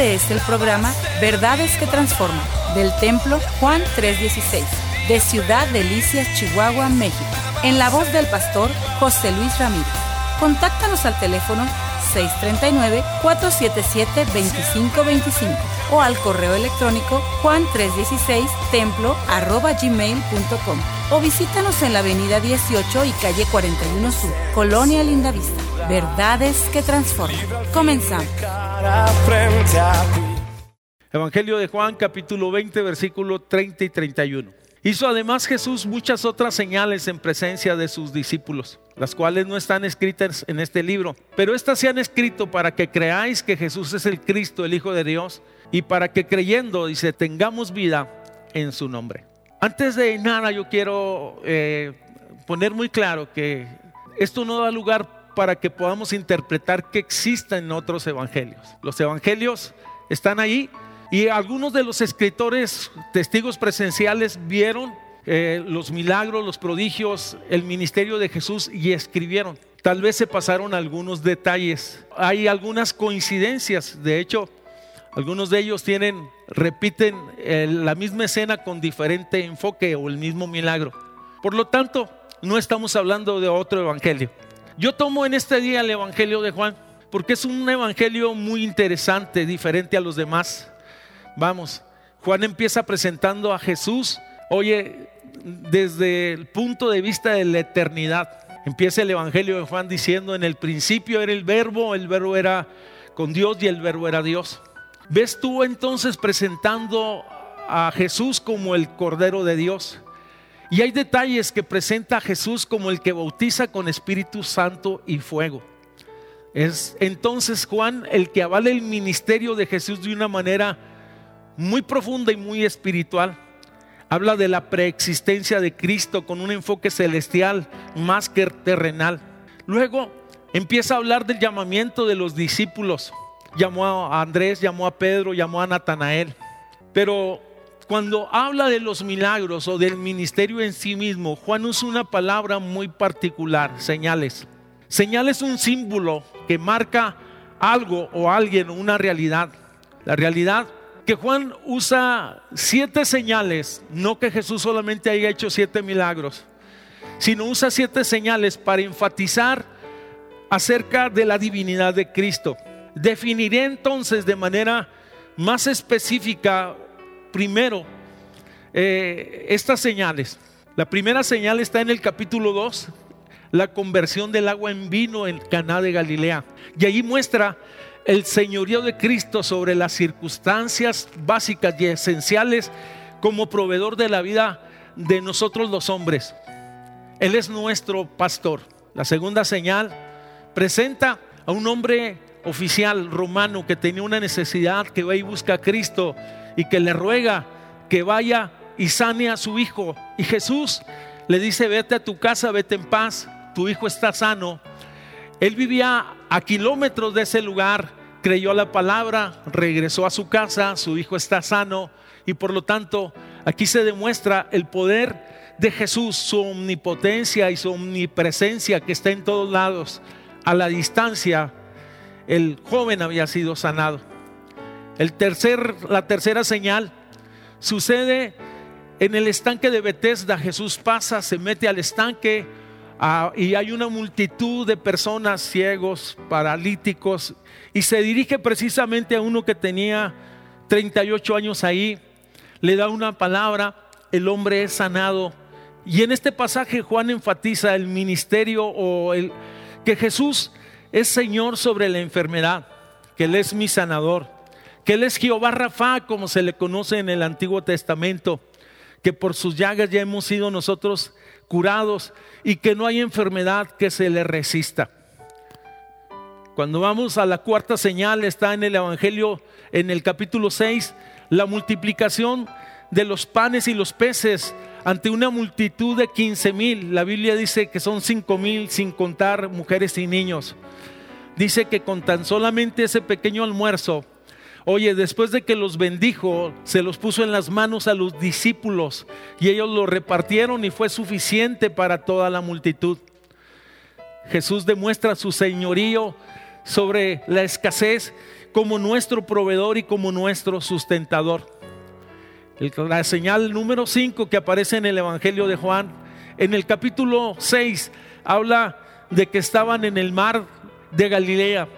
Este es el programa Verdades que Transforman del Templo Juan 316 de Ciudad Delicias, Chihuahua, México, en la voz del pastor José Luis Ramírez. Contáctanos al teléfono 639-477-2525 o al correo electrónico juan316templo.gmail.com o visítanos en la avenida 18 y calle 41 Sur, Colonia Lindavista. Verdades que transforman. Comenzamos. Evangelio de Juan capítulo 20 versículo 30 y 31. Hizo además Jesús muchas otras señales en presencia de sus discípulos, las cuales no están escritas en este libro, pero estas se han escrito para que creáis que Jesús es el Cristo, el Hijo de Dios, y para que creyendo, dice, tengamos vida en su nombre. Antes de nada, yo quiero eh, poner muy claro que esto no da lugar para que podamos interpretar que existen otros evangelios. Los evangelios están ahí y algunos de los escritores, testigos presenciales, vieron eh, los milagros, los prodigios, el ministerio de Jesús y escribieron. Tal vez se pasaron algunos detalles. Hay algunas coincidencias. De hecho, algunos de ellos tienen, repiten la misma escena con diferente enfoque o el mismo milagro. Por lo tanto, no estamos hablando de otro evangelio. Yo tomo en este día el evangelio de Juan porque es un evangelio muy interesante, diferente a los demás. Vamos, Juan empieza presentando a Jesús, oye, desde el punto de vista de la eternidad. Empieza el evangelio de Juan diciendo, en el principio era el verbo, el verbo era con Dios y el verbo era Dios. ¿Ves tú entonces presentando a Jesús como el Cordero de Dios? Y hay detalles que presenta a Jesús como el que bautiza con Espíritu Santo y fuego. Es entonces Juan el que avala el ministerio de Jesús de una manera muy profunda y muy espiritual. Habla de la preexistencia de Cristo con un enfoque celestial más que terrenal. Luego empieza a hablar del llamamiento de los discípulos llamó a Andrés, llamó a Pedro, llamó a Natanael. Pero cuando habla de los milagros o del ministerio en sí mismo, Juan usa una palabra muy particular, señales. Señales es un símbolo que marca algo o alguien, una realidad. La realidad que Juan usa siete señales, no que Jesús solamente haya hecho siete milagros, sino usa siete señales para enfatizar acerca de la divinidad de Cristo. Definiré entonces de manera más específica primero eh, estas señales. La primera señal está en el capítulo 2, la conversión del agua en vino en Caná de Galilea. Y allí muestra el señorío de Cristo sobre las circunstancias básicas y esenciales como proveedor de la vida de nosotros los hombres. Él es nuestro pastor. La segunda señal presenta a un hombre oficial romano que tenía una necesidad, que va y busca a Cristo y que le ruega que vaya y sane a su hijo. Y Jesús le dice, vete a tu casa, vete en paz, tu hijo está sano. Él vivía a kilómetros de ese lugar, creyó la palabra, regresó a su casa, su hijo está sano y por lo tanto aquí se demuestra el poder de Jesús, su omnipotencia y su omnipresencia que está en todos lados, a la distancia el joven había sido sanado. El tercer, la tercera señal sucede en el estanque de Bethesda. Jesús pasa, se mete al estanque ah, y hay una multitud de personas ciegos, paralíticos, y se dirige precisamente a uno que tenía 38 años ahí. Le da una palabra, el hombre es sanado. Y en este pasaje Juan enfatiza el ministerio o el que Jesús es Señor sobre la enfermedad, que Él es mi sanador, que Él es Jehová Rafa, como se le conoce en el Antiguo Testamento, que por sus llagas ya hemos sido nosotros curados y que no hay enfermedad que se le resista. Cuando vamos a la cuarta señal, está en el Evangelio, en el capítulo 6, la multiplicación de los panes y los peces ante una multitud de 15 mil. La Biblia dice que son 5 mil sin contar mujeres y niños. Dice que con tan solamente ese pequeño almuerzo, oye, después de que los bendijo, se los puso en las manos a los discípulos y ellos lo repartieron y fue suficiente para toda la multitud. Jesús demuestra su señorío sobre la escasez como nuestro proveedor y como nuestro sustentador. La señal número 5 que aparece en el Evangelio de Juan, en el capítulo 6, habla de que estaban en el mar de Galilea.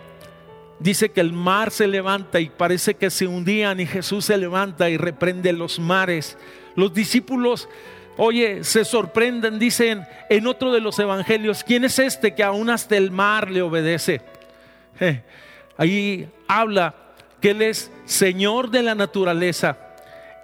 Dice que el mar se levanta y parece que se hundían y Jesús se levanta y reprende los mares. Los discípulos, oye, se sorprenden, dicen en otro de los evangelios, ¿quién es este que aún hasta el mar le obedece? ahí habla que Él es Señor de la naturaleza,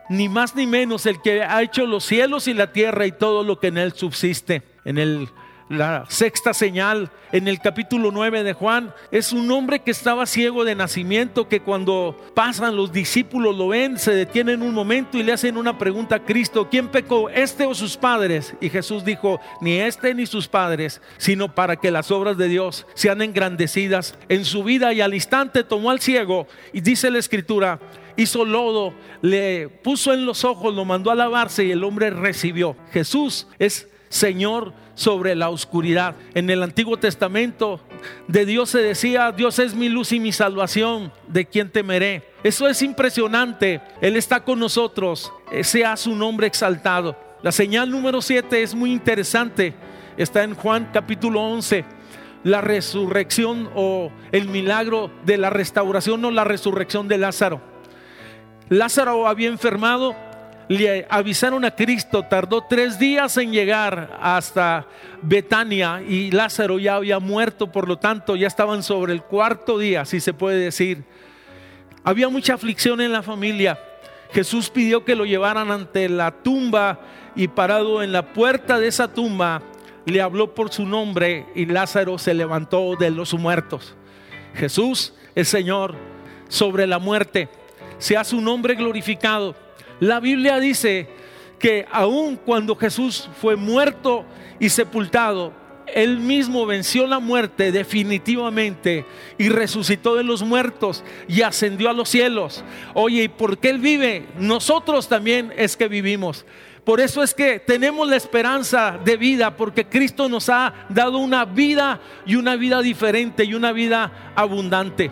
ni más ni menos el que ha hecho los cielos y la tierra y todo lo que en Él subsiste. En el la sexta señal en el capítulo 9 de Juan es un hombre que estaba ciego de nacimiento, que cuando pasan los discípulos lo ven, se detienen un momento y le hacen una pregunta a Cristo, ¿quién pecó, este o sus padres? Y Jesús dijo, ni este ni sus padres, sino para que las obras de Dios sean engrandecidas en su vida y al instante tomó al ciego y dice la escritura, hizo lodo, le puso en los ojos, lo mandó a lavarse y el hombre recibió. Jesús es Señor sobre la oscuridad. En el Antiguo Testamento de Dios se decía, Dios es mi luz y mi salvación, ¿de quien temeré? Eso es impresionante. Él está con nosotros, sea su nombre exaltado. La señal número 7 es muy interesante. Está en Juan capítulo 11 la resurrección o el milagro de la restauración o la resurrección de Lázaro. Lázaro había enfermado le avisaron a Cristo, tardó tres días en llegar hasta Betania y Lázaro ya había muerto, por lo tanto ya estaban sobre el cuarto día, si se puede decir. Había mucha aflicción en la familia. Jesús pidió que lo llevaran ante la tumba y parado en la puerta de esa tumba le habló por su nombre y Lázaro se levantó de los muertos. Jesús, el Señor, sobre la muerte, sea su nombre glorificado. La Biblia dice que aun cuando Jesús fue muerto y sepultado, él mismo venció la muerte definitivamente y resucitó de los muertos y ascendió a los cielos. Oye, ¿y por qué Él vive? Nosotros también es que vivimos. Por eso es que tenemos la esperanza de vida, porque Cristo nos ha dado una vida y una vida diferente y una vida abundante.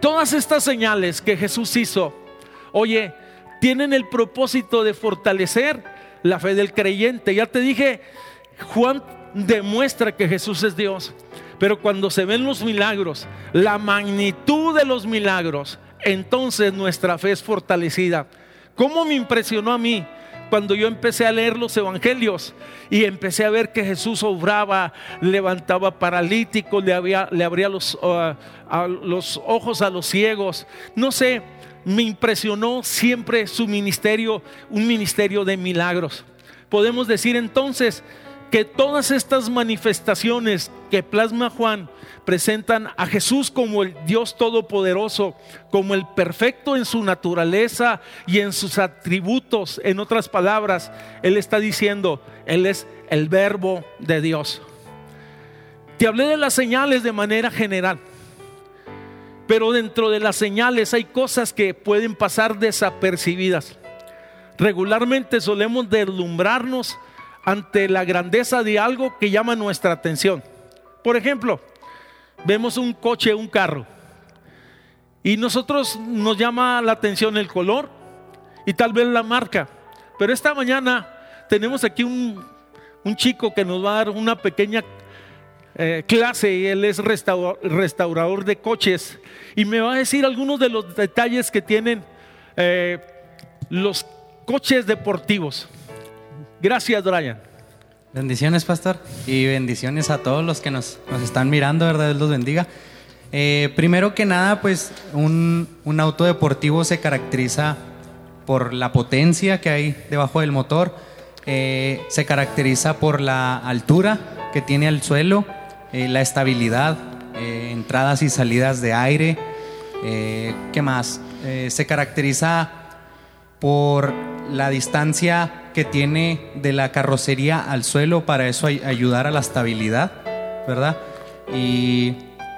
Todas estas señales que Jesús hizo, oye, tienen el propósito de fortalecer la fe del creyente. Ya te dije, Juan demuestra que Jesús es Dios. Pero cuando se ven los milagros, la magnitud de los milagros, entonces nuestra fe es fortalecida. ¿Cómo me impresionó a mí cuando yo empecé a leer los evangelios y empecé a ver que Jesús obraba, levantaba paralíticos, le, le abría los, uh, los ojos a los ciegos? No sé, me impresionó siempre su ministerio, un ministerio de milagros. Podemos decir entonces que todas estas manifestaciones que plasma Juan presentan a Jesús como el Dios todopoderoso, como el perfecto en su naturaleza y en sus atributos. En otras palabras, Él está diciendo, Él es el verbo de Dios. Te hablé de las señales de manera general. Pero dentro de las señales hay cosas que pueden pasar desapercibidas. Regularmente solemos deslumbrarnos ante la grandeza de algo que llama nuestra atención. Por ejemplo, vemos un coche, un carro, y nosotros nos llama la atención el color y tal vez la marca. Pero esta mañana tenemos aquí un, un chico que nos va a dar una pequeña eh, clase y él es restaurador de coches y me va a decir algunos de los detalles que tienen eh, los coches deportivos. Gracias, Brian. Bendiciones, pastor, y bendiciones a todos los que nos, están mirando, ¿verdad? Dios los bendiga. Eh, primero que nada, pues un, un auto deportivo se caracteriza por la potencia que hay debajo del motor, se caracteriza por la altura que tiene al suelo, eh, la estabilidad, eh, entradas y salidas de aire. Eh, ¿Qué más? se caracteriza por la distancia que tiene de la carrocería al suelo para eso ayudar a la estabilidad, ¿verdad? Y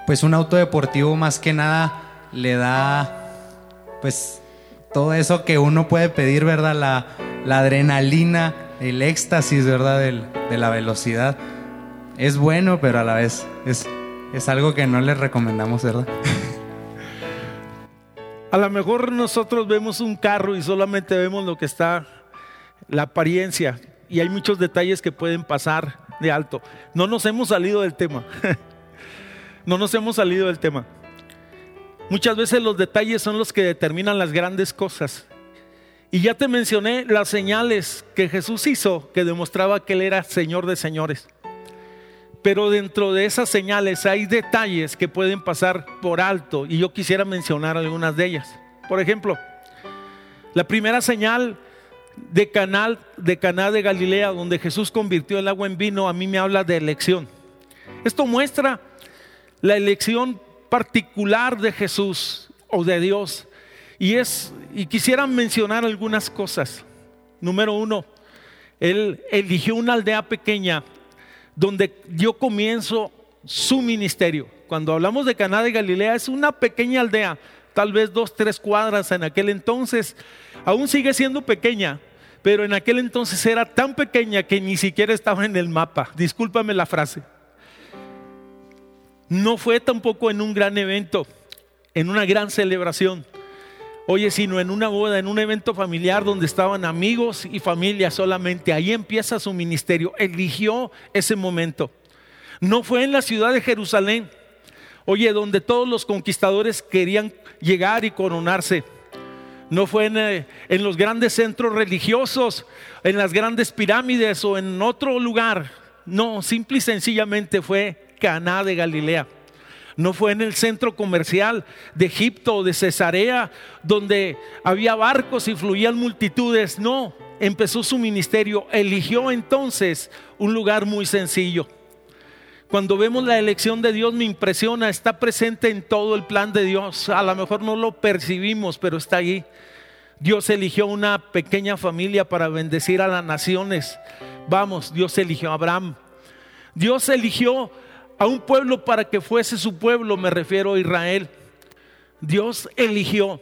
pues un auto deportivo más que nada le da pues todo eso que uno puede pedir, ¿verdad? La, adrenalina, el éxtasis, ¿verdad? de la velocidad es bueno, pero a la vez es, es algo que no les recomendamos, ¿verdad? A lo mejor nosotros vemos un carro y solamente vemos lo que está, la apariencia, y hay muchos detalles que pueden pasar de alto. No nos hemos salido del tema. no nos hemos salido del tema. Muchas veces los detalles son los que determinan las grandes cosas. Y ya te mencioné las señales que Jesús hizo que demostraba que Él era Señor de señores. Pero dentro de esas señales hay detalles que pueden pasar por alto y yo quisiera mencionar algunas de ellas. Por ejemplo, la primera señal de Canal de de Galilea donde Jesús convirtió el agua en vino a mí me habla de elección. Esto muestra la elección particular de Jesús o de Dios y es, y quisiera mencionar algunas cosas. Número uno, él eligió una aldea pequeña donde dio comienzo su ministerio. Cuando hablamos de Caná de Galilea, es una pequeña aldea, tal vez dos, tres cuadras en aquel entonces. Aún sigue siendo pequeña, pero en aquel entonces era tan pequeña que ni siquiera estaba en el mapa. Discúlpame la frase. No fue tampoco en un gran evento, en una gran celebración Oye, sino en una boda, en un evento familiar donde estaban amigos y familia solamente. Ahí empieza su ministerio. Eligió ese momento. No fue en la ciudad de Jerusalén. Oye, donde todos los conquistadores querían llegar y coronarse. No fue en, eh, en los grandes centros religiosos, en las grandes pirámides o en otro lugar. No, simple y sencillamente fue Caná de Galilea. No fue en el centro comercial de Egipto o de Cesarea, donde había barcos y fluían multitudes. No, empezó su ministerio. Eligió entonces un lugar muy sencillo. Cuando vemos la elección de Dios me impresiona, está presente en todo el plan de Dios. A lo mejor no lo percibimos, pero está ahí. Dios eligió una pequeña familia para bendecir a las naciones. Vamos, Dios eligió a Abraham. Dios eligió a un pueblo para que fuese su pueblo, me refiero a Israel. Dios eligió,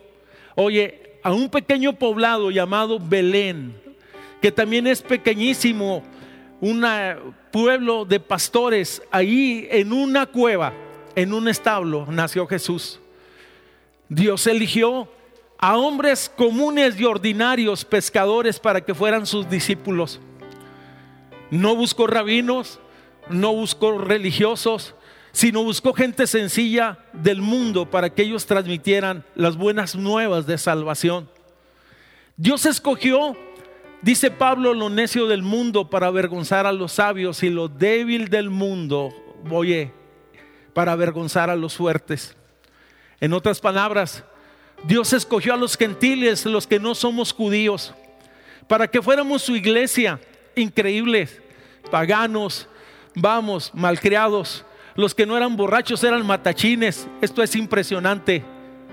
oye, a un pequeño poblado llamado Belén, que también es pequeñísimo, un pueblo de pastores, ahí en una cueva, en un establo, nació Jesús. Dios eligió a hombres comunes y ordinarios, pescadores, para que fueran sus discípulos. No buscó rabinos, no buscó religiosos, sino buscó gente sencilla del mundo para que ellos transmitieran las buenas nuevas de salvación. Dios escogió, dice Pablo, lo necio del mundo para avergonzar a los sabios y lo débil del mundo, oye, para avergonzar a los fuertes. En otras palabras, Dios escogió a los gentiles, los que no somos judíos, para que fuéramos su iglesia, increíbles, paganos, vamos, malcriados. Los que no eran borrachos eran matachines. Esto es impresionante.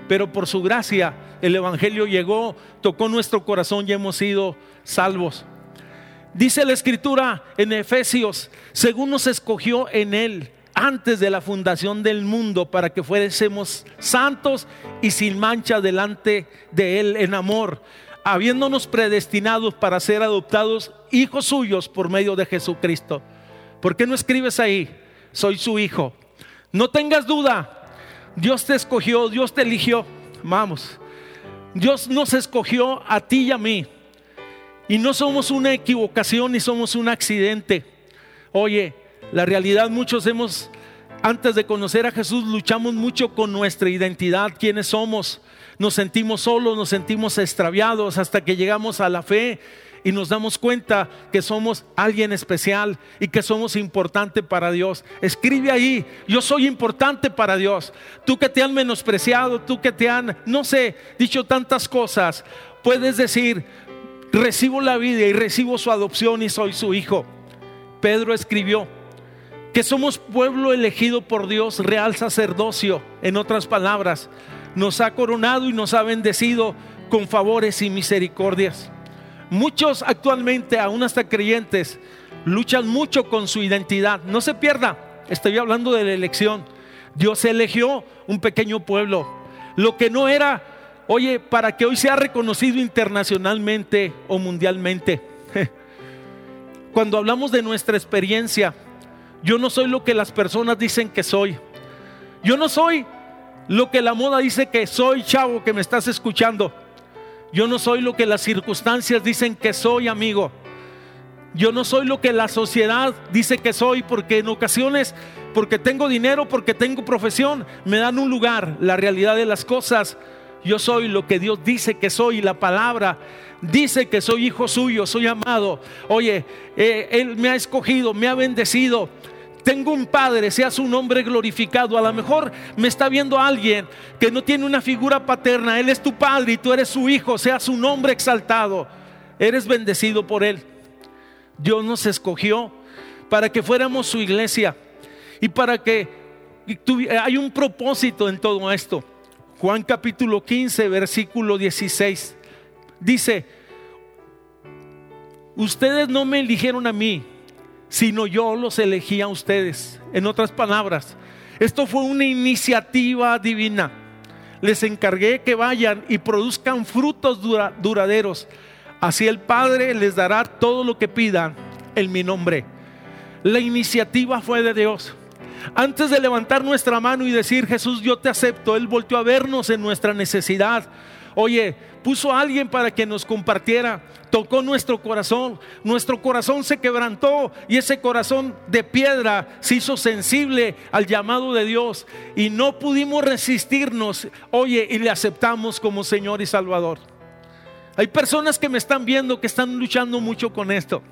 Pero por su gracia el Evangelio llegó, tocó nuestro corazón y hemos sido salvos. Dice la escritura en Efesios, según nos escogió en Él antes de la fundación del mundo para que fuésemos santos y sin mancha delante de Él en amor, habiéndonos predestinados para ser adoptados hijos suyos por medio de Jesucristo ¿Por qué no escribes ahí? Soy su hijo. No tengas duda. Dios te escogió, Dios te eligió. Vamos. Dios nos escogió a ti y a mí. Y no somos una equivocación ni somos un accidente. Oye, la realidad muchos hemos, antes de conocer a Jesús, luchamos mucho con nuestra identidad, quiénes somos. Nos sentimos solos, nos sentimos extraviados hasta que llegamos a la fe y nos damos cuenta que somos alguien especial y que somos importante para Dios. Escribe ahí, yo soy importante para Dios. Tú que te han menospreciado, tú que te han, no sé, dicho tantas cosas, puedes decir, recibo la vida y recibo su adopción y soy su hijo. Pedro escribió que somos pueblo elegido por Dios, real sacerdocio, en otras palabras, nos ha coronado y nos ha bendecido con favores y misericordias. Muchos actualmente, aún hasta creyentes, luchan mucho con su identidad. No se pierda, estoy hablando de la elección. Dios eligió un pequeño pueblo. Lo que no era, oye, para que hoy sea reconocido internacionalmente o mundialmente. Cuando hablamos de nuestra experiencia, yo no soy lo que las personas dicen que soy. Yo no soy lo que la moda dice que soy, chavo, que me estás escuchando. Yo no soy lo que las circunstancias dicen que soy, amigo. Yo no soy lo que la sociedad dice que soy, porque en ocasiones, porque tengo dinero, porque tengo profesión, me dan un lugar. La realidad de las cosas, yo soy lo que Dios dice que soy. La palabra dice que soy hijo suyo, soy amado. Oye, eh, Él me ha escogido, me ha bendecido. Tengo un padre, sea su nombre glorificado. A lo mejor me está viendo alguien que no tiene una figura paterna. Él es tu padre y tú eres su hijo, sea su nombre exaltado. Eres bendecido por Él. Dios nos escogió para que fuéramos su iglesia y para que hay un propósito en todo esto. Juan capítulo 15, versículo 16. Dice, ustedes no me eligieron a mí, sino yo los elegí a ustedes. En otras palabras, esto fue una iniciativa divina. Les encargué que vayan y produzcan frutos duraderos. Así el Padre les dará todo lo que pidan en mi nombre. La iniciativa fue de Dios. Antes de levantar nuestra mano y decir, Jesús, yo te acepto, Él volvió a vernos en nuestra necesidad. Oye, puso a alguien para que nos compartiera, tocó nuestro corazón, nuestro corazón se quebrantó y ese corazón de piedra se hizo sensible al llamado de Dios y no pudimos resistirnos, oye, y le aceptamos como Señor y Salvador. Hay personas que me están viendo que están luchando mucho con esto.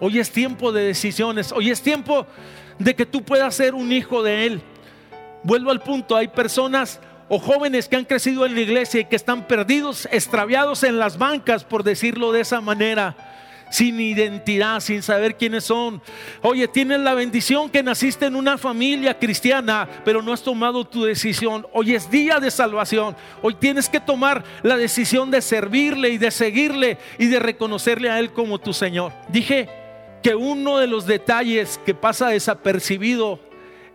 Hoy es tiempo de decisiones, hoy es tiempo de que tú puedas ser un hijo de Él. Vuelvo al punto, hay personas o jóvenes que han crecido en la iglesia y que están perdidos, extraviados en las bancas, por decirlo de esa manera, sin identidad, sin saber quiénes son. Oye, tienes la bendición que naciste en una familia cristiana, pero no has tomado tu decisión. Hoy es día de salvación. Hoy tienes que tomar la decisión de servirle y de seguirle y de reconocerle a Él como tu Señor. Dije que uno de los detalles que pasa desapercibido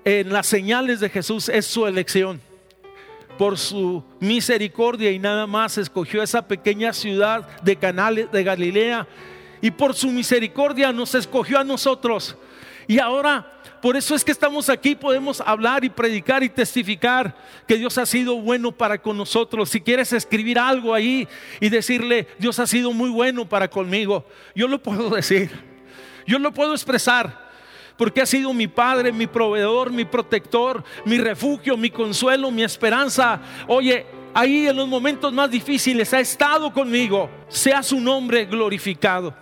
en las señales de Jesús es su elección por su misericordia y nada más escogió esa pequeña ciudad de Canales de Galilea y por su misericordia nos escogió a nosotros. Y ahora, por eso es que estamos aquí, podemos hablar y predicar y testificar que Dios ha sido bueno para con nosotros. Si quieres escribir algo ahí y decirle, Dios ha sido muy bueno para conmigo, yo lo puedo decir, yo lo puedo expresar porque ha sido mi Padre, mi proveedor, mi protector, mi refugio, mi consuelo, mi esperanza. Oye, ahí en los momentos más difíciles ha estado conmigo. Sea su nombre glorificado.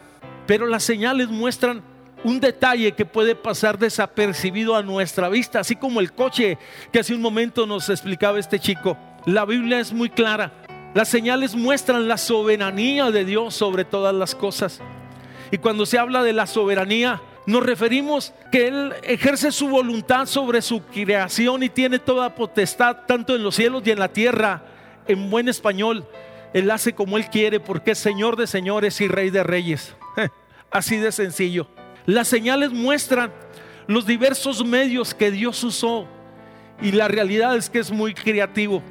Pero las señales muestran un detalle que puede pasar desapercibido a nuestra vista, así como el coche que hace un momento nos explicaba este chico. La Biblia es muy clara. Las señales muestran la soberanía de Dios sobre todas las cosas. Y cuando se habla de la soberanía, nos referimos que Él ejerce su voluntad sobre su creación y tiene toda potestad, tanto en los cielos y en la tierra. En buen español, Él hace como Él quiere porque es Señor de señores y Rey de reyes. Así de sencillo. Las señales muestran los diversos medios que Dios usó y la realidad es que es muy creativo.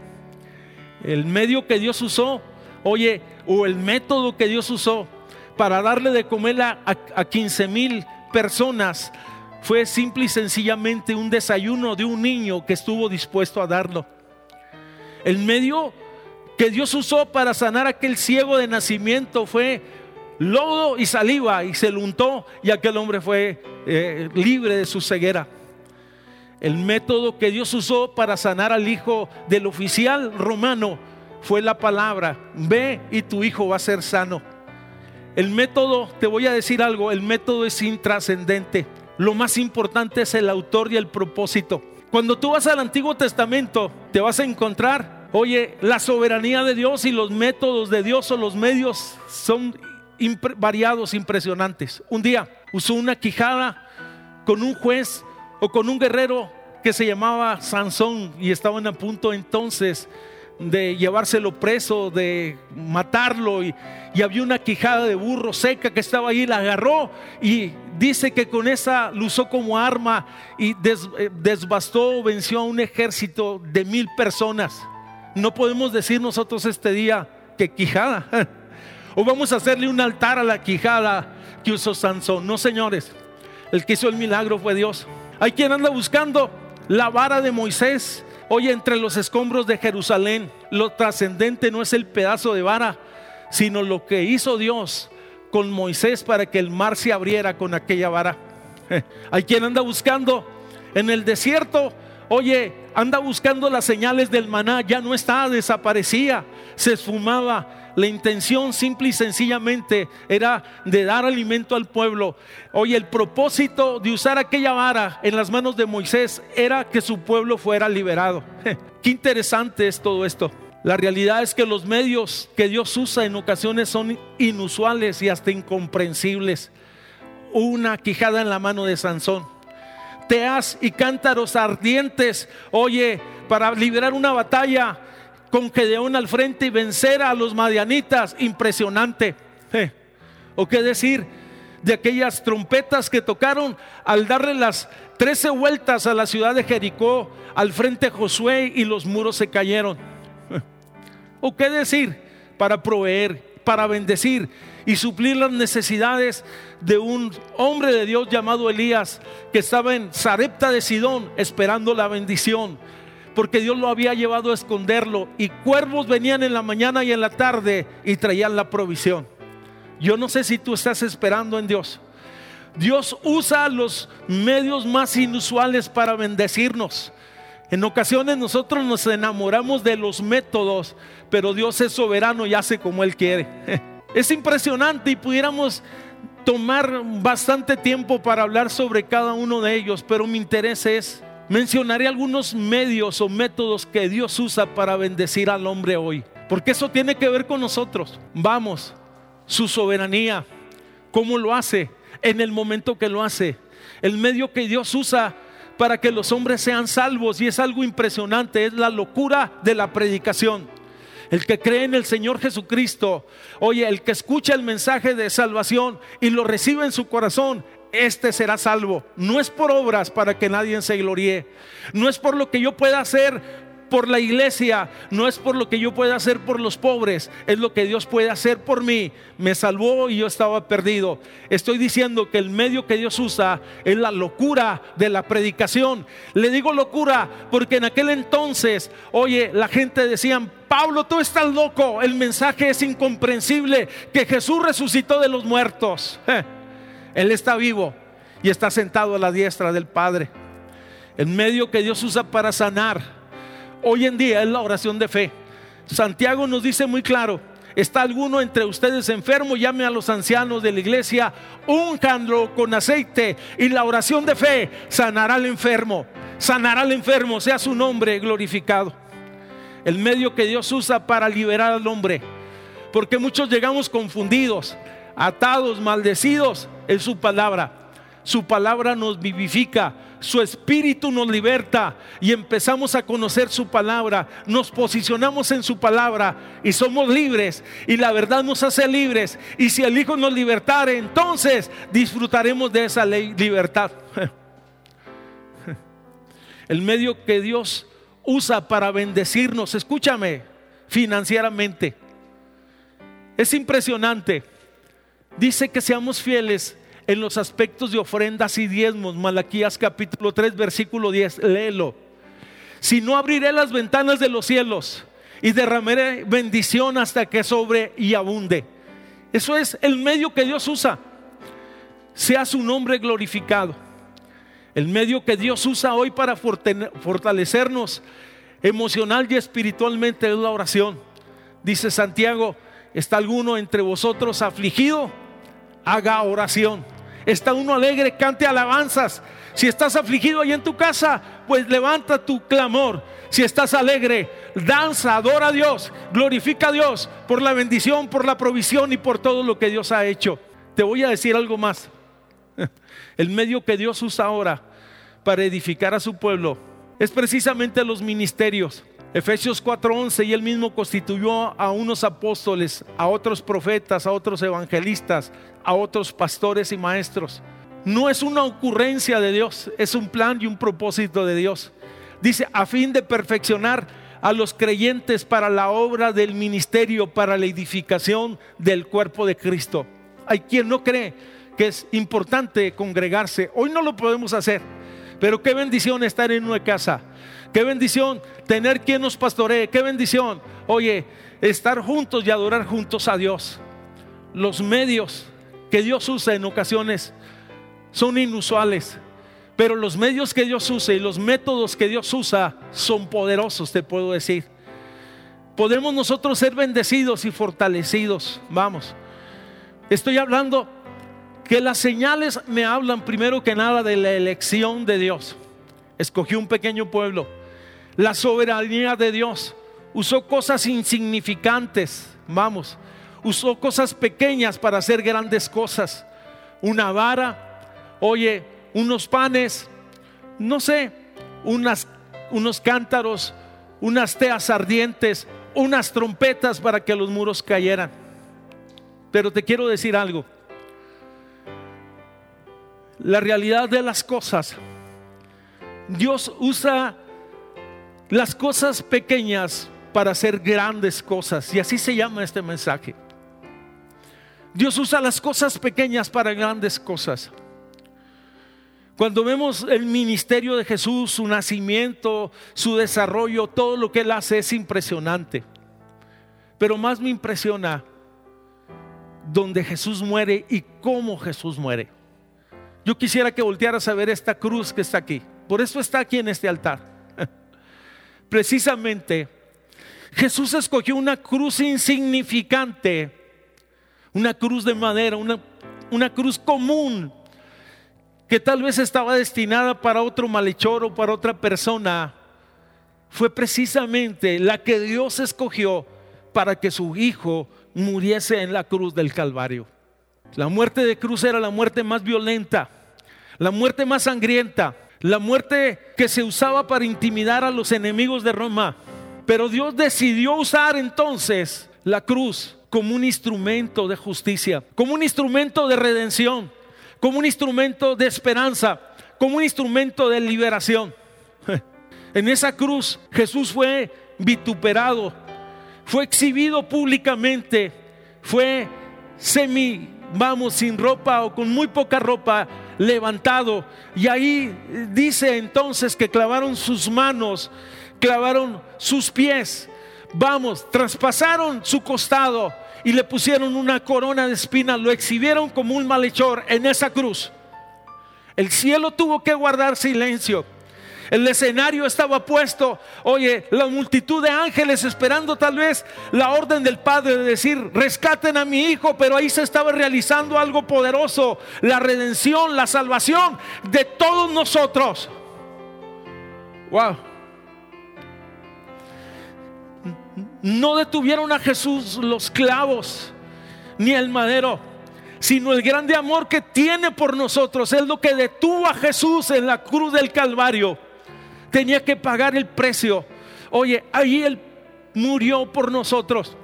El medio que Dios usó, oye, o el método que Dios usó para darle de comer a, a 15 mil personas fue simple y sencillamente un desayuno de un niño que estuvo dispuesto a darlo. El medio que Dios usó para sanar a aquel ciego de nacimiento fue lodo y saliva y se lo untó y aquel hombre fue eh, libre de su ceguera. El método que Dios usó para sanar al hijo del oficial romano fue la palabra, ve y tu hijo va a ser sano. El método, te voy a decir algo, el método es intrascendente. Lo más importante es el autor y el propósito. Cuando tú vas al Antiguo Testamento, te vas a encontrar, oye, la soberanía de Dios y los métodos de Dios o los medios son variados, impresionantes. Un día usó una quijada con un juez o con un guerrero que se llamaba Sansón y estaban a punto entonces de llevárselo preso, de matarlo y, había una quijada de burro seca que estaba ahí, la agarró y dice que con esa lo usó como arma y eh, desbastó, venció a un ejército de mil personas. No podemos decir nosotros este día que quijada. O vamos a hacerle un altar a la quijada que usó Sansón. No, señores. El que hizo el milagro fue Dios. Hay quien anda buscando La vara de Moisés, oye, entre los escombros de Jerusalén, lo trascendente no es el pedazo de vara, sino lo que hizo Dios con Moisés para que el mar se abriera con aquella vara. Hay quien anda buscando en el desierto, oye, anda buscando las señales del maná, ya no está, desaparecía, se esfumaba. La intención simple y sencillamente era de dar alimento al pueblo. Oye, el propósito de usar aquella vara en las manos de Moisés era que su pueblo fuera liberado. Qué interesante es todo esto. La realidad es que los medios que Dios usa en ocasiones son inusuales y hasta incomprensibles. Una quijada en la mano de Sansón. Teas y cántaros ardientes, oye, para liberar una batalla con Gedeón al frente y vencer a los madianitas. Impresionante. ¿O qué decir de aquellas trompetas que tocaron al darle las trece vueltas a la ciudad de Jericó al frente Josué y los muros se cayeron? ¿O qué decir para proveer, para bendecir y suplir las necesidades de un hombre de Dios llamado Elías que estaba en Sarepta de Sidón esperando la bendición? Porque Dios lo había llevado a esconderlo y cuervos venían en la mañana y en la tarde y traían la provisión. Yo no sé si tú estás esperando en Dios. Dios usa los medios más inusuales para bendecirnos. En ocasiones nosotros nos enamoramos de los métodos, pero Dios es soberano y hace como Él quiere. Es impresionante y pudiéramos tomar bastante tiempo para hablar sobre cada uno de ellos, pero mi interés es mencionaré algunos medios o métodos que Dios usa para bendecir al hombre hoy. Porque eso tiene que ver con nosotros. Vamos, su soberanía, cómo lo hace, en el momento que lo hace. El medio que Dios usa para que los hombres sean salvos. Y es algo impresionante, es la locura de la predicación. El que cree en el Señor Jesucristo, oye, el que escucha el mensaje de salvación y lo recibe en su corazón, este será salvo. No es por obras para que nadie se gloríe. No es por lo que yo pueda hacer por la iglesia, no es por lo que yo pueda hacer por los pobres, es lo que Dios puede hacer por mí. Me salvó y yo estaba perdido. Estoy diciendo que el medio que Dios usa es la locura de la predicación. Le digo locura porque en aquel entonces, oye, la gente decía, Pablo, tú estás loco, el mensaje es incomprensible, que Jesús resucitó de los muertos. Él está vivo y está sentado a la diestra del Padre. El medio que Dios usa para sanar hoy en día es la oración de fe. Santiago nos dice muy claro, está alguno entre ustedes enfermo, llame a los ancianos de la iglesia, únjanlo con aceite y la oración de fe sanará al enfermo, sanará al enfermo, sea su nombre glorificado. El medio que Dios usa para liberar al hombre, porque muchos llegamos confundidos, atados, maldecidos en su palabra. Su palabra nos vivifica, su espíritu nos liberta y empezamos a conocer su palabra, nos posicionamos en su palabra y somos libres y la verdad nos hace libres y si el Hijo nos libertare, entonces disfrutaremos de esa ley, libertad. El medio que Dios usa para bendecirnos, escúchame, financieramente. Es impresionante dice que seamos fieles en los aspectos de ofrendas y diezmos. Malaquías capítulo 3, versículo 10, léelo. Si no abriré las ventanas de los cielos y derramaré bendición hasta que sobre y abunde. Eso es el medio que Dios usa. Sea su nombre glorificado. El medio que Dios usa hoy para fortalecernos emocional y espiritualmente es la oración. Dice Santiago, ¿está alguno entre vosotros afligido? Haga oración. Está uno alegre, cante alabanzas. Si estás afligido ahí en tu casa, pues levanta tu clamor. Si estás alegre, danza, adora a Dios, glorifica a Dios por la bendición, por la provisión y por todo lo que Dios ha hecho. Te voy a decir algo más. El medio que Dios usa ahora para edificar a su pueblo es precisamente los ministerios. Efesios 4:11, y él mismo constituyó a unos apóstoles, a otros profetas, a otros evangelistas, a otros pastores y maestros. No es una ocurrencia de Dios, es un plan y un propósito de Dios. Dice, a fin de perfeccionar a los creyentes para la obra del ministerio, para la edificación del cuerpo de Cristo. Hay quien no cree que es importante congregarse. Hoy no lo podemos hacer Pero qué bendición estar en una casa. Qué bendición tener quien nos pastoree. Qué bendición. Oye, estar juntos y adorar juntos a Dios. Los medios que Dios usa en ocasiones son inusuales. Pero los medios que Dios usa y los métodos que Dios usa son poderosos, te puedo decir. Podemos nosotros ser bendecidos y fortalecidos. Vamos. Estoy hablando que las señales me hablan primero que nada de la elección de Dios. Escogió un pequeño pueblo. La soberanía de Dios. Usó cosas insignificantes. Vamos. Usó cosas pequeñas para hacer grandes cosas. Una vara. Oye, unos panes. No sé. Unas, unos cántaros. Unas teas ardientes. Unas trompetas para que los muros cayeran. Pero te quiero decir algo. La realidad de las cosas. Dios usa las cosas pequeñas para hacer grandes cosas. Y así se llama este mensaje. Dios usa las cosas pequeñas para grandes cosas. Cuando vemos el ministerio de Jesús, su nacimiento, su desarrollo, todo lo que Él hace es impresionante. Pero más me impresiona donde Jesús muere y cómo Jesús muere. Yo quisiera que voltearas a ver esta cruz que está aquí. Por eso está aquí en este altar. Precisamente, Jesús escogió una cruz insignificante, una cruz de madera, una, una cruz común, que tal vez estaba destinada para otro malhechor o para otra persona. Fue precisamente la que Dios escogió para que su hijo muriese en la cruz del Calvario. La muerte de cruz era la muerte más violenta, la muerte más sangrienta, la muerte que se usaba para intimidar a los enemigos de Roma. Pero Dios decidió usar entonces la cruz como un instrumento de justicia, como un instrumento de redención, como un instrumento de esperanza, como un instrumento de liberación. En esa cruz Jesús fue vituperado, fue exhibido públicamente, fue semi, vamos, sin ropa o con muy poca ropa, levantado. Y ahí dice entonces que clavaron sus manos, clavaron sus pies, vamos, traspasaron su costado y le pusieron una corona de espinas, lo exhibieron como un malhechor en esa cruz. El cielo tuvo que guardar silencio. El escenario estaba puesto, oye, la multitud de ángeles esperando tal vez la orden del Padre de decir, rescaten a mi hijo, pero ahí se estaba realizando algo poderoso, la redención, la salvación de todos nosotros. Wow. No detuvieron a Jesús los clavos ni el madero sino el grande amor que tiene por nosotros. Es lo que detuvo a Jesús en la cruz del Calvario tenía que pagar el precio. Oye, ahí Él murió por nosotros.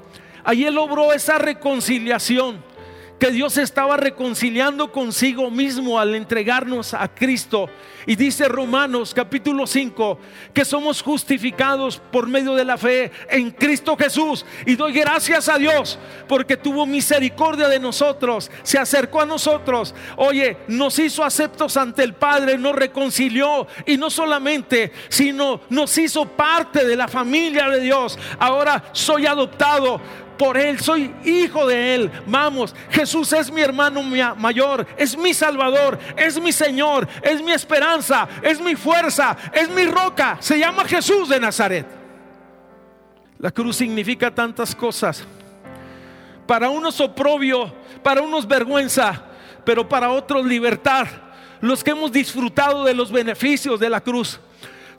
Ahí Él obró esa reconciliación que Dios estaba reconciliando consigo mismo al entregarnos a Cristo. Y dice Romanos capítulo 5 que somos justificados por medio de la fe en Cristo Jesús. Y doy gracias a Dios porque tuvo misericordia de nosotros, se acercó a nosotros. Oye, nos hizo aceptos ante el Padre, nos reconcilió y no solamente, sino nos hizo parte de la familia de Dios. Ahora soy adoptado por Él, soy hijo de Él. Vamos, Jesús es mi hermano mayor, es mi Salvador, es mi Señor, es mi esperanza, es mi fuerza, es mi roca. Se llama Jesús de Nazaret. La cruz significa tantas cosas. Para unos oprobio, para unos vergüenza, pero para otros libertad. Los que hemos disfrutado de los beneficios de la cruz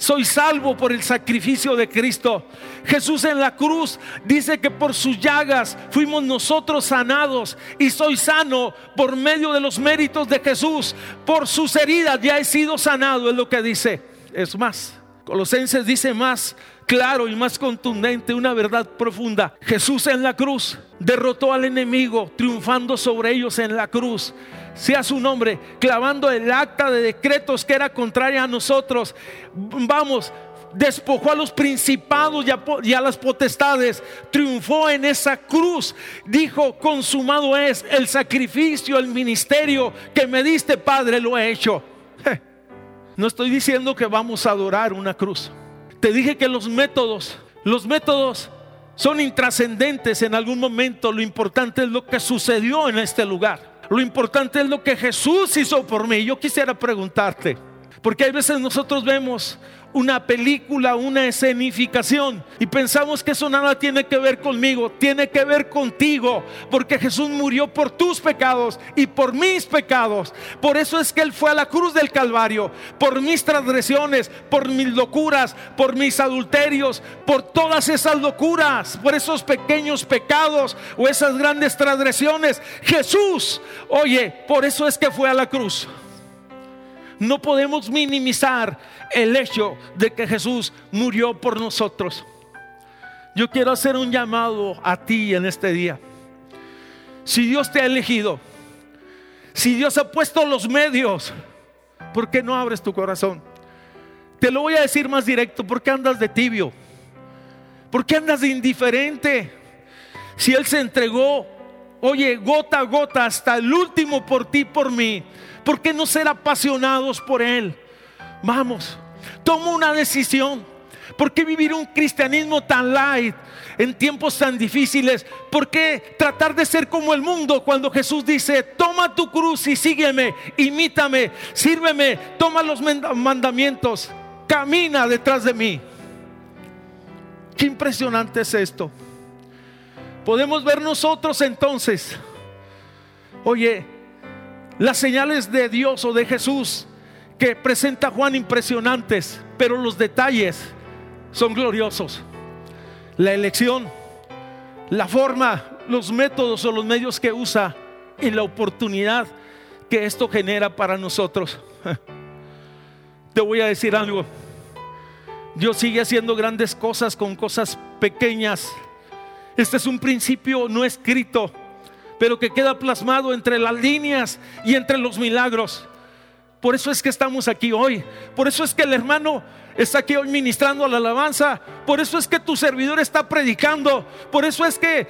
soy salvo por el sacrificio de Cristo. Jesús en la cruz dice que por sus llagas fuimos nosotros sanados y soy sano por medio de los méritos de Jesús. Por sus heridas ya he sido sanado, es lo que dice. Es más, Colosenses dice más claro y más contundente, una verdad profunda. Jesús en la cruz derrotó al enemigo, triunfando sobre ellos en la cruz sea su nombre, clavando el acta de decretos que era contraria a nosotros. Vamos, despojó a los principados y a, las potestades, triunfó en esa cruz, dijo, consumado es el sacrificio, el ministerio que me diste, Padre, lo he hecho. No estoy diciendo que vamos a adorar una cruz. Te dije que los métodos, los métodos son intrascendentes en algún momento. Lo importante es lo que sucedió en este lugar. Lo importante es lo que Jesús hizo por mí. Yo quisiera preguntarte, porque hay veces nosotros vemos una película, una escenificación y pensamos que eso nada tiene que ver conmigo, tiene que ver contigo, porque Jesús murió por tus pecados y por mis pecados. Por eso es que Él fue a la cruz del Calvario, por mis transgresiones, por mis locuras, por mis adulterios, por todas esas locuras, por esos pequeños pecados o esas grandes transgresiones. Jesús, oye, por eso es que fue a la cruz. No podemos minimizar el hecho de que Jesús murió por nosotros. Yo quiero hacer un llamado a ti en este día. Si Dios te ha elegido, si Dios ha puesto los medios, ¿por qué no abres tu corazón? Te lo voy a decir más directo, ¿por qué andas de tibio? ¿Por qué andas de indiferente? Si Él se entregó, oye, gota a gota hasta el último por ti, por mí, ¿por qué no ser apasionados por Él? Vamos, toma una decisión. ¿Por qué vivir un cristianismo tan light en tiempos tan difíciles? ¿Por qué tratar de ser como el mundo cuando Jesús dice, toma tu cruz y sígueme, imítame, sírveme, toma los mandamientos, camina detrás de mí? Qué impresionante es esto. Podemos ver nosotros entonces, oye, las señales de Dios o de Jesús que presenta Juan impresionantes, pero los detalles son gloriosos. La elección, la forma, los métodos o los medios que usa y la oportunidad que esto genera para nosotros. Te voy a decir algo. Dios sigue haciendo grandes cosas con cosas pequeñas. Este es un principio no escrito, pero que queda plasmado entre las líneas y entre los milagros. Por eso es que estamos aquí hoy. Por eso es que el hermano está aquí hoy ministrando la alabanza. Por eso es que tu servidor está predicando. Por eso es que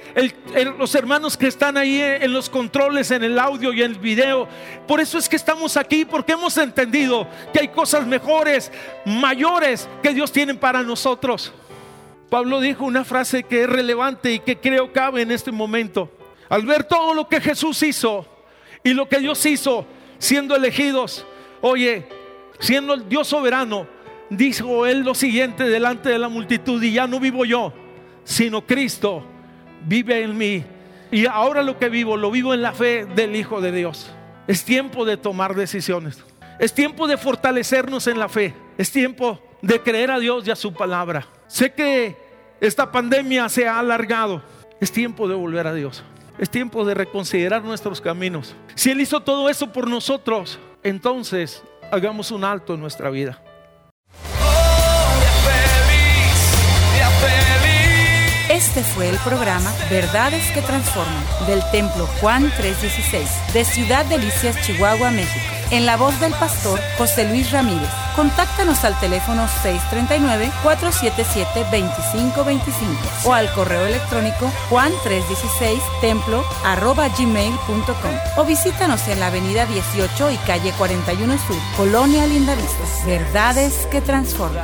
los hermanos que están ahí en los controles, en el audio y en el video. Por eso es que estamos aquí porque hemos entendido que hay cosas mejores, mayores que Dios tiene para nosotros. Pablo dijo una frase que es relevante y que creo cabe en este momento. Al ver todo lo que Jesús hizo y lo que Dios hizo siendo elegidos, Oye, siendo el Dios soberano, dijo él lo siguiente delante de la multitud, y ya no vivo yo, sino Cristo vive en mí. Y ahora lo que vivo, lo vivo en la fe del Hijo de Dios. Es tiempo de tomar decisiones. Es tiempo de fortalecernos en la fe. Es tiempo de creer a Dios y a su palabra. Sé que esta pandemia se ha alargado. Es tiempo de volver a Dios. Es tiempo de reconsiderar nuestros caminos. Si Él hizo todo eso por nosotros, entonces hagamos un alto en nuestra vida. Este fue el programa Verdades que Transforman del Templo Juan 316 de Ciudad Delicias, Chihuahua, México. En la voz del pastor José Luis Ramírez. Contáctanos al teléfono 639-477-2525 o al correo electrónico juan316templo gmail.com o visítanos en la avenida 18 y calle 41 Sur, Colonia Lindavista. Verdades que transforman.